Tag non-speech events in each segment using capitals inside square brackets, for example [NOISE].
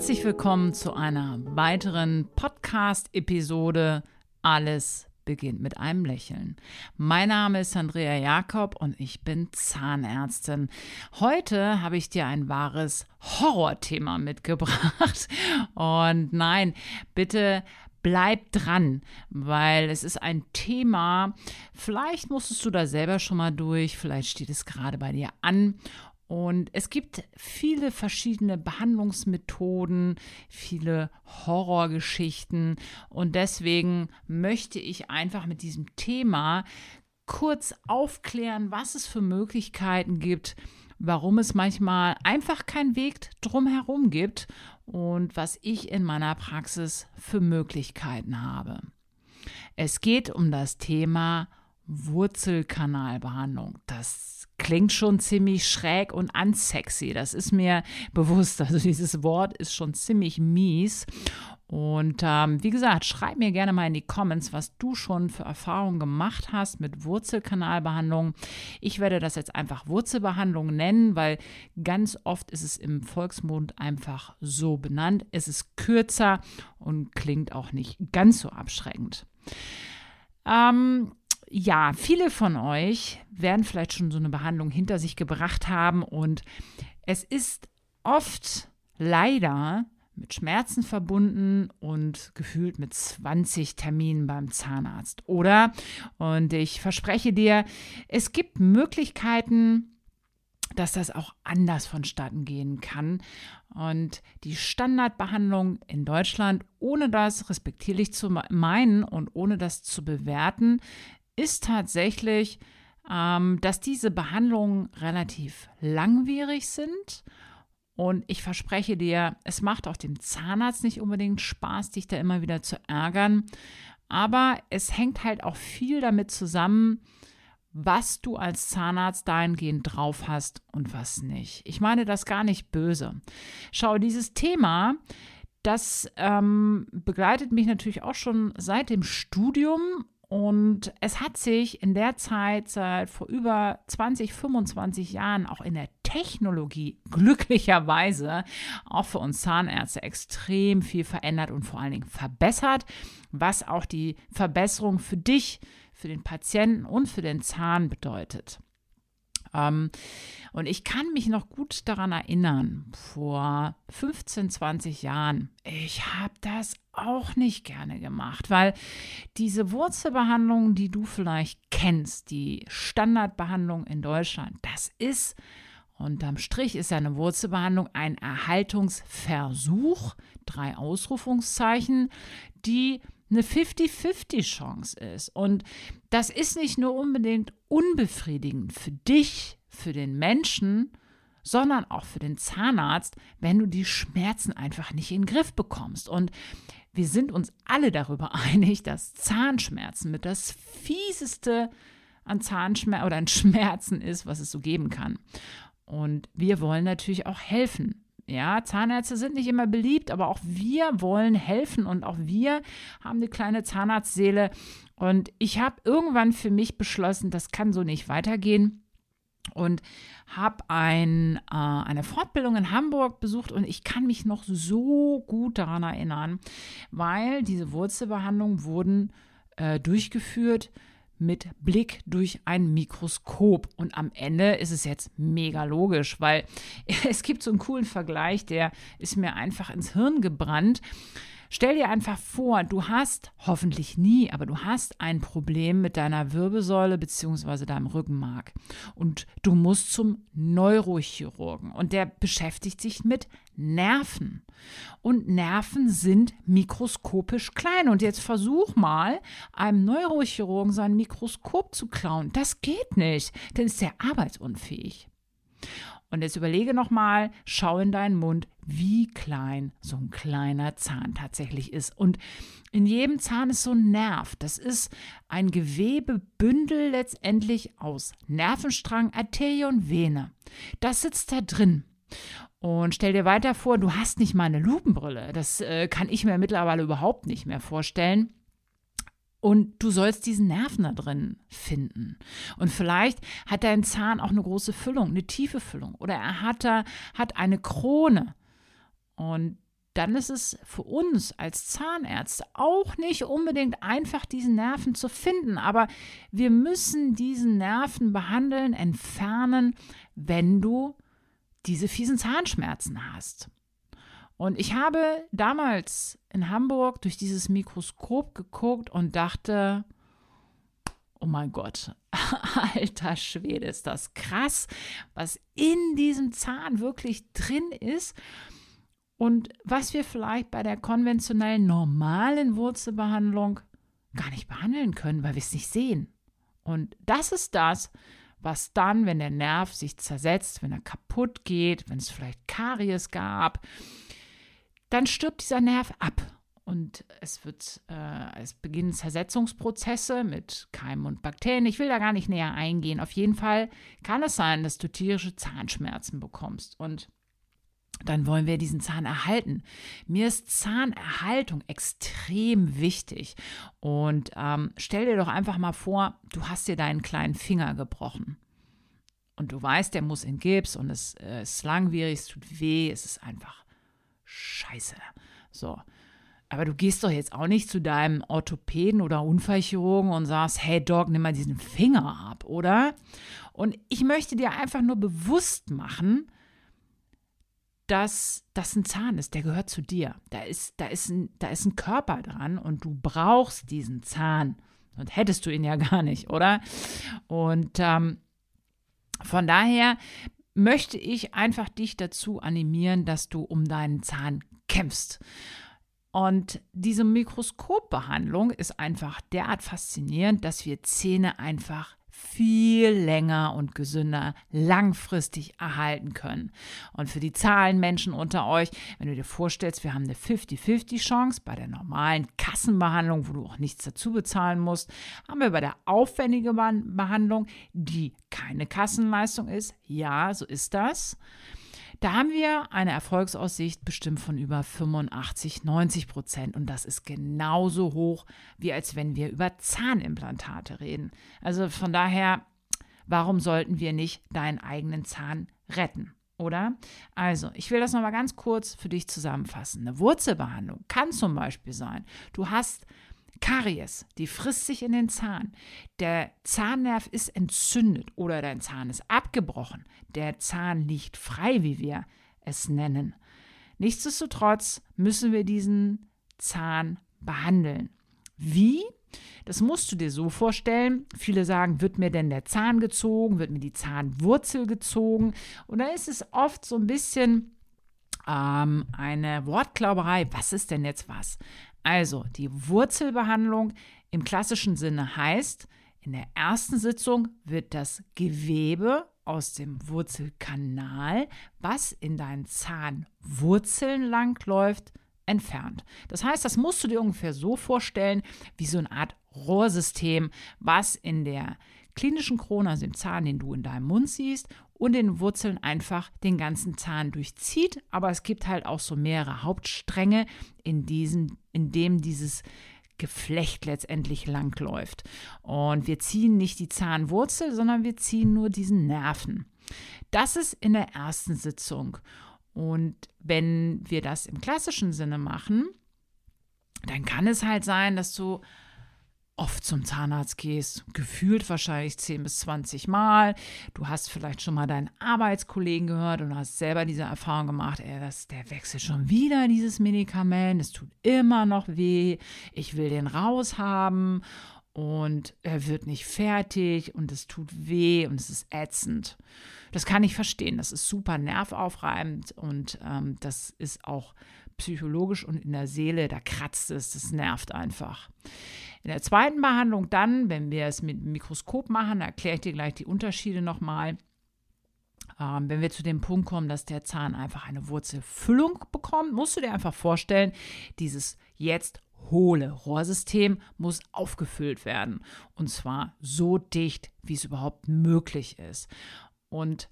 Herzlich willkommen zu einer weiteren Podcast-Episode Alles beginnt mit einem Lächeln. Mein Name ist Andrea Jakob und ich bin Zahnärztin. Heute habe ich dir ein wahres Horrorthema mitgebracht. Und nein, bitte bleib dran, weil es ist ein Thema, vielleicht musstest du da selber schon mal durch, vielleicht steht es gerade bei dir an und es gibt viele verschiedene Behandlungsmethoden, viele Horrorgeschichten. Und deswegen möchte ich einfach mit diesem Thema kurz aufklären, was es für Möglichkeiten gibt, warum es manchmal einfach keinen Weg drumherum gibt und was ich in meiner Praxis für Möglichkeiten habe. Es geht um das Thema Wurzelkanalbehandlung. Das klingt schon ziemlich schräg und unsexy. Das ist mir bewusst. Also dieses Wort ist schon ziemlich mies. Und ähm, wie gesagt, schreib mir gerne mal in die Comments, was du schon für Erfahrungen gemacht hast mit Wurzelkanalbehandlung. Ich werde das jetzt einfach Wurzelbehandlung nennen, weil ganz oft ist es im Volksmund einfach so benannt. Es ist kürzer und klingt auch nicht ganz so abschreckend. Ähm, ja, viele von euch werden vielleicht schon so eine Behandlung hinter sich gebracht haben und es ist oft leider mit Schmerzen verbunden und gefühlt mit 20 Terminen beim Zahnarzt. Oder, und ich verspreche dir, es gibt Möglichkeiten, dass das auch anders vonstatten gehen kann. Und die Standardbehandlung in Deutschland, ohne das respektierlich zu meinen und ohne das zu bewerten, ist tatsächlich, ähm, dass diese Behandlungen relativ langwierig sind. Und ich verspreche dir, es macht auch dem Zahnarzt nicht unbedingt Spaß, dich da immer wieder zu ärgern. Aber es hängt halt auch viel damit zusammen, was du als Zahnarzt dahingehend drauf hast und was nicht. Ich meine das gar nicht böse. Schau, dieses Thema, das ähm, begleitet mich natürlich auch schon seit dem Studium und es hat sich in der Zeit, seit vor über 20, 25 Jahren, auch in der Technologie glücklicherweise auch für uns Zahnärzte extrem viel verändert und vor allen Dingen verbessert, was auch die Verbesserung für dich, für den Patienten und für den Zahn bedeutet. Ähm, und ich kann mich noch gut daran erinnern, vor 15, 20 Jahren, ich habe das auch nicht gerne gemacht, weil diese Wurzelbehandlung, die du vielleicht kennst, die Standardbehandlung in Deutschland, das ist unterm Strich ist eine Wurzelbehandlung ein Erhaltungsversuch, drei Ausrufungszeichen, die eine 50-50 Chance ist. Und das ist nicht nur unbedingt unbefriedigend für dich, für den Menschen, sondern auch für den Zahnarzt, wenn du die Schmerzen einfach nicht in den Griff bekommst. Und wir sind uns alle darüber [LAUGHS] einig, dass Zahnschmerzen mit das fieseste an Zahnschmerzen oder an Schmerzen ist, was es so geben kann. Und wir wollen natürlich auch helfen. Ja, Zahnärzte sind nicht immer beliebt, aber auch wir wollen helfen und auch wir haben eine kleine Zahnarztseele. Und ich habe irgendwann für mich beschlossen, das kann so nicht weitergehen und habe ein, äh, eine Fortbildung in Hamburg besucht und ich kann mich noch so gut daran erinnern, weil diese Wurzelbehandlungen wurden äh, durchgeführt mit Blick durch ein Mikroskop. Und am Ende ist es jetzt mega logisch, weil [LAUGHS] es gibt so einen coolen Vergleich, der ist mir einfach ins Hirn gebrannt. Stell dir einfach vor, du hast hoffentlich nie, aber du hast ein Problem mit deiner Wirbelsäule bzw. deinem Rückenmark und du musst zum Neurochirurgen und der beschäftigt sich mit Nerven. Und Nerven sind mikroskopisch klein. Und jetzt versuch mal, einem Neurochirurgen sein Mikroskop zu klauen. Das geht nicht, denn ist er arbeitsunfähig. Und jetzt überlege nochmal, schau in deinen Mund, wie klein so ein kleiner Zahn tatsächlich ist. Und in jedem Zahn ist so ein Nerv. Das ist ein Gewebebündel letztendlich aus Nervenstrang, Arterie und Vene. Das sitzt da drin. Und stell dir weiter vor, du hast nicht mal eine Lupenbrille. Das äh, kann ich mir mittlerweile überhaupt nicht mehr vorstellen. Und du sollst diesen Nerven da drin finden. Und vielleicht hat dein Zahn auch eine große Füllung, eine tiefe Füllung. Oder er hat, da, hat eine Krone. Und dann ist es für uns als Zahnärzte auch nicht unbedingt einfach, diesen Nerven zu finden. Aber wir müssen diesen Nerven behandeln, entfernen, wenn du diese fiesen Zahnschmerzen hast. Und ich habe damals in Hamburg durch dieses Mikroskop geguckt und dachte, oh mein Gott, [LAUGHS] alter Schwede, ist das krass, was in diesem Zahn wirklich drin ist. Und was wir vielleicht bei der konventionellen normalen Wurzelbehandlung gar nicht behandeln können, weil wir es nicht sehen. Und das ist das, was dann, wenn der Nerv sich zersetzt, wenn er kaputt geht, wenn es vielleicht Karies gab, dann stirbt dieser Nerv ab. Und es wird, äh, es beginnen Zersetzungsprozesse mit Keimen und Bakterien. Ich will da gar nicht näher eingehen. Auf jeden Fall kann es sein, dass du tierische Zahnschmerzen bekommst. Und dann wollen wir diesen Zahn erhalten. Mir ist Zahnerhaltung extrem wichtig. Und ähm, stell dir doch einfach mal vor, du hast dir deinen kleinen Finger gebrochen. Und du weißt, der muss in Gips und es äh, ist langwierig, es tut weh, es ist einfach scheiße. So. Aber du gehst doch jetzt auch nicht zu deinem Orthopäden oder Unfallchirurgen und sagst, hey Doc, nimm mal diesen Finger ab, oder? Und ich möchte dir einfach nur bewusst machen, dass das ein Zahn ist, der gehört zu dir. Da ist, da, ist ein, da ist ein Körper dran und du brauchst diesen Zahn. Und hättest du ihn ja gar nicht, oder? Und ähm, von daher möchte ich einfach dich dazu animieren, dass du um deinen Zahn kämpfst. Und diese Mikroskopbehandlung ist einfach derart faszinierend, dass wir Zähne einfach viel länger und gesünder langfristig erhalten können. Und für die Zahlenmenschen unter euch, wenn du dir vorstellst, wir haben eine 50-50 Chance bei der normalen Kassenbehandlung, wo du auch nichts dazu bezahlen musst, haben wir bei der aufwendigen Behandlung, die keine Kassenleistung ist, ja, so ist das, da haben wir eine Erfolgsaussicht bestimmt von über 85, 90 Prozent. Und das ist genauso hoch, wie als wenn wir über Zahnimplantate reden. Also von daher, warum sollten wir nicht deinen eigenen Zahn retten? Oder? Also, ich will das nochmal ganz kurz für dich zusammenfassen. Eine Wurzelbehandlung kann zum Beispiel sein, du hast Karies, die frisst sich in den Zahn. Der Zahnnerv ist entzündet oder dein Zahn ist abgebrochen. Der Zahn liegt frei, wie wir es nennen. Nichtsdestotrotz müssen wir diesen Zahn behandeln. Wie? Das musst du dir so vorstellen. Viele sagen, wird mir denn der Zahn gezogen? Wird mir die Zahnwurzel gezogen? Und da ist es oft so ein bisschen ähm, eine Wortklauberei. Was ist denn jetzt was? Also, die Wurzelbehandlung im klassischen Sinne heißt, in der ersten Sitzung wird das Gewebe aus dem Wurzelkanal, was in deinen Zahnwurzeln langläuft, entfernt. Das heißt, das musst du dir ungefähr so vorstellen, wie so eine Art Rohrsystem, was in der klinischen Krone, also dem Zahn, den du in deinem Mund siehst, und den Wurzeln einfach den ganzen Zahn durchzieht. Aber es gibt halt auch so mehrere Hauptstränge, in, diesen, in dem dieses Geflecht letztendlich langläuft. Und wir ziehen nicht die Zahnwurzel, sondern wir ziehen nur diesen Nerven. Das ist in der ersten Sitzung. Und wenn wir das im klassischen Sinne machen, dann kann es halt sein, dass du oft zum Zahnarzt gehst, gefühlt wahrscheinlich 10 bis 20 Mal. Du hast vielleicht schon mal deinen Arbeitskollegen gehört und hast selber diese Erfahrung gemacht, ey, das, der wechselt schon wieder dieses Medikament, es tut immer noch weh, ich will den raushaben und er wird nicht fertig und es tut weh und es ist ätzend. Das kann ich verstehen, das ist super nervaufreibend und ähm, das ist auch psychologisch und in der Seele, da kratzt es, das nervt einfach. In der zweiten Behandlung dann, wenn wir es mit dem Mikroskop machen, erkläre ich dir gleich die Unterschiede nochmal. Ähm, wenn wir zu dem Punkt kommen, dass der Zahn einfach eine Wurzelfüllung bekommt, musst du dir einfach vorstellen, dieses jetzt hohle Rohrsystem muss aufgefüllt werden. Und zwar so dicht, wie es überhaupt möglich ist. Und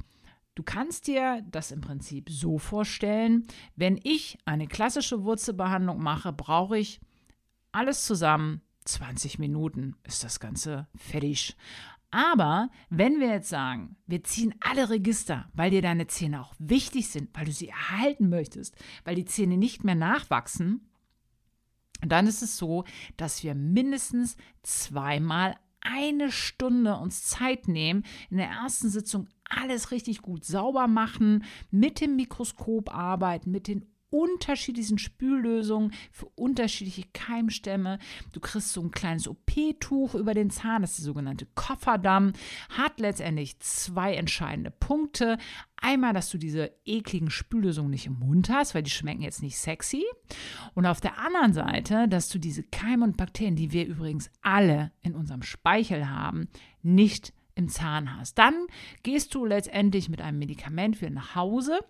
Du kannst dir das im Prinzip so vorstellen, wenn ich eine klassische Wurzelbehandlung mache, brauche ich alles zusammen 20 Minuten ist das Ganze fertig. Aber wenn wir jetzt sagen, wir ziehen alle Register, weil dir deine Zähne auch wichtig sind, weil du sie erhalten möchtest, weil die Zähne nicht mehr nachwachsen, dann ist es so, dass wir mindestens zweimal eine Stunde uns Zeit nehmen, in der ersten Sitzung alles richtig gut sauber machen, mit dem Mikroskop arbeiten, mit den unterschiedlichsten Spüllösungen für unterschiedliche Keimstämme. Du kriegst so ein kleines OP-Tuch über den Zahn, das ist der sogenannte Kofferdamm, hat letztendlich zwei entscheidende Punkte. Einmal, dass du diese ekligen Spüllösungen nicht im Mund hast, weil die schmecken jetzt nicht sexy. Und auf der anderen Seite, dass du diese Keime und Bakterien, die wir übrigens alle in unserem Speichel haben, nicht im Zahn hast. Dann gehst du letztendlich mit einem Medikament wieder nach Hause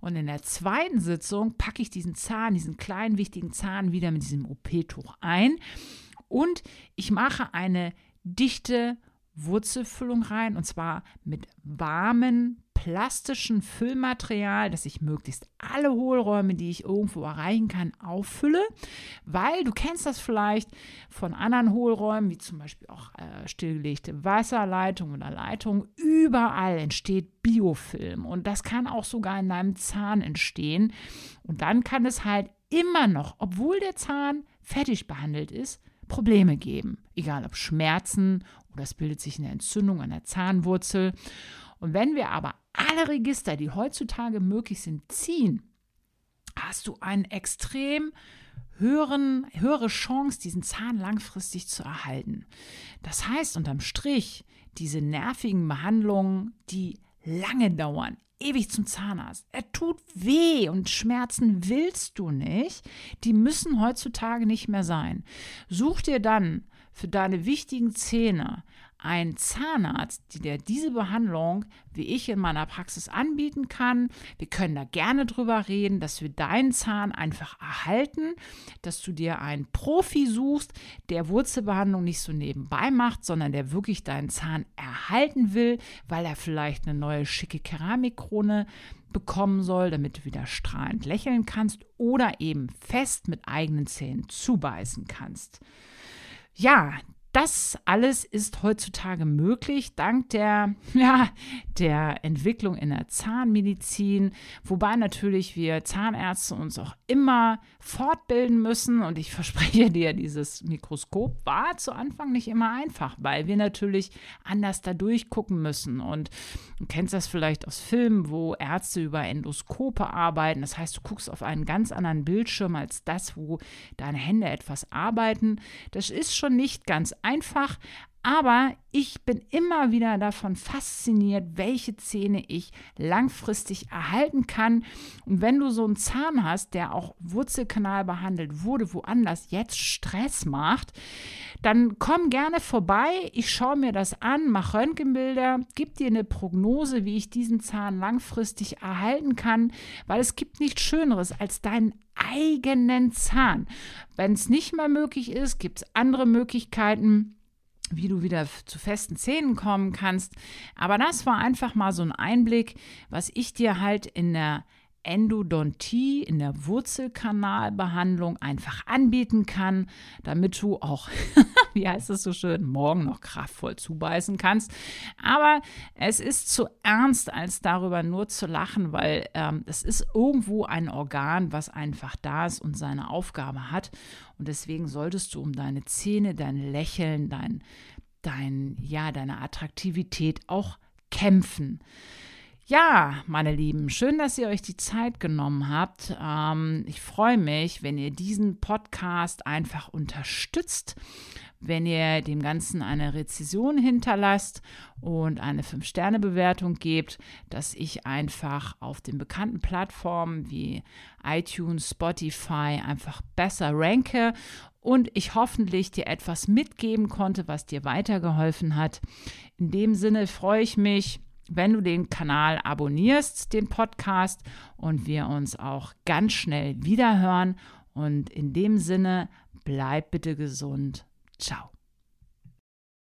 und in der zweiten Sitzung packe ich diesen Zahn, diesen kleinen wichtigen Zahn wieder mit diesem OP-Tuch ein und ich mache eine dichte Wurzelfüllung rein und zwar mit warmen plastischen Füllmaterial, dass ich möglichst alle Hohlräume, die ich irgendwo erreichen kann, auffülle, weil du kennst das vielleicht von anderen Hohlräumen, wie zum Beispiel auch äh, stillgelegte Wasserleitungen oder Leitungen. Überall entsteht Biofilm und das kann auch sogar in deinem Zahn entstehen. Und dann kann es halt immer noch, obwohl der Zahn fertig behandelt ist, Probleme geben. Egal ob Schmerzen oder es bildet sich eine Entzündung an der Zahnwurzel. Und wenn wir aber alle Register, die heutzutage möglich sind, ziehen, hast du einen extrem höheren, höhere Chance, diesen Zahn langfristig zu erhalten. Das heißt unterm Strich, diese nervigen Behandlungen, die lange dauern, ewig zum Zahnarzt. Er tut weh und Schmerzen willst du nicht. Die müssen heutzutage nicht mehr sein. Such dir dann für deine wichtigen Zähne ein Zahnarzt, der diese Behandlung, wie ich in meiner Praxis anbieten kann. Wir können da gerne drüber reden, dass wir deinen Zahn einfach erhalten, dass du dir einen Profi suchst, der Wurzelbehandlung nicht so nebenbei macht, sondern der wirklich deinen Zahn erhalten will, weil er vielleicht eine neue schicke Keramikkrone bekommen soll, damit du wieder strahlend lächeln kannst oder eben fest mit eigenen Zähnen zubeißen kannst. Ja, das alles ist heutzutage möglich dank der, [LAUGHS] ja, der Entwicklung in der Zahnmedizin, wobei natürlich wir Zahnärzte uns auch immer fortbilden müssen. Und ich [LAUGHS] verspreche dir, dieses Mikroskop war zu Anfang nicht immer einfach, weil wir natürlich anders da durchgucken müssen. Und du kennst das vielleicht aus Filmen, wo Ärzte über Endoskope arbeiten. Das heißt, du guckst auf einen ganz anderen Bildschirm als das, wo deine Hände etwas arbeiten. Das ist schon nicht ganz einfach, aber ich bin immer wieder davon fasziniert, welche Zähne ich langfristig erhalten kann. Und wenn du so einen Zahn hast, der auch Wurzelkanal behandelt wurde, woanders jetzt Stress macht, dann komm gerne vorbei. Ich schaue mir das an, mache Röntgenbilder, gib dir eine Prognose, wie ich diesen Zahn langfristig erhalten kann, weil es gibt nichts Schöneres als deinen eigenen Zahn. Wenn es nicht mehr möglich ist, gibt es andere Möglichkeiten wie du wieder zu festen Zähnen kommen kannst. Aber das war einfach mal so ein Einblick, was ich dir halt in der Endodontie, in der Wurzelkanalbehandlung einfach anbieten kann, damit du auch, [LAUGHS] wie heißt es so schön, morgen noch kraftvoll zubeißen kannst. Aber es ist zu ernst, als darüber nur zu lachen, weil ähm, es ist irgendwo ein Organ, was einfach da ist und seine Aufgabe hat. Und deswegen solltest du um deine Zähne, dein Lächeln, dein, dein, ja, deine Attraktivität auch kämpfen. Ja, meine Lieben, schön, dass ihr euch die Zeit genommen habt. Ähm, ich freue mich, wenn ihr diesen Podcast einfach unterstützt, wenn ihr dem Ganzen eine Rezession hinterlasst und eine 5-Sterne-Bewertung gebt, dass ich einfach auf den bekannten Plattformen wie iTunes, Spotify einfach besser ranke und ich hoffentlich dir etwas mitgeben konnte, was dir weitergeholfen hat. In dem Sinne freue ich mich wenn du den Kanal abonnierst, den Podcast, und wir uns auch ganz schnell wieder hören. Und in dem Sinne, bleib bitte gesund. Ciao.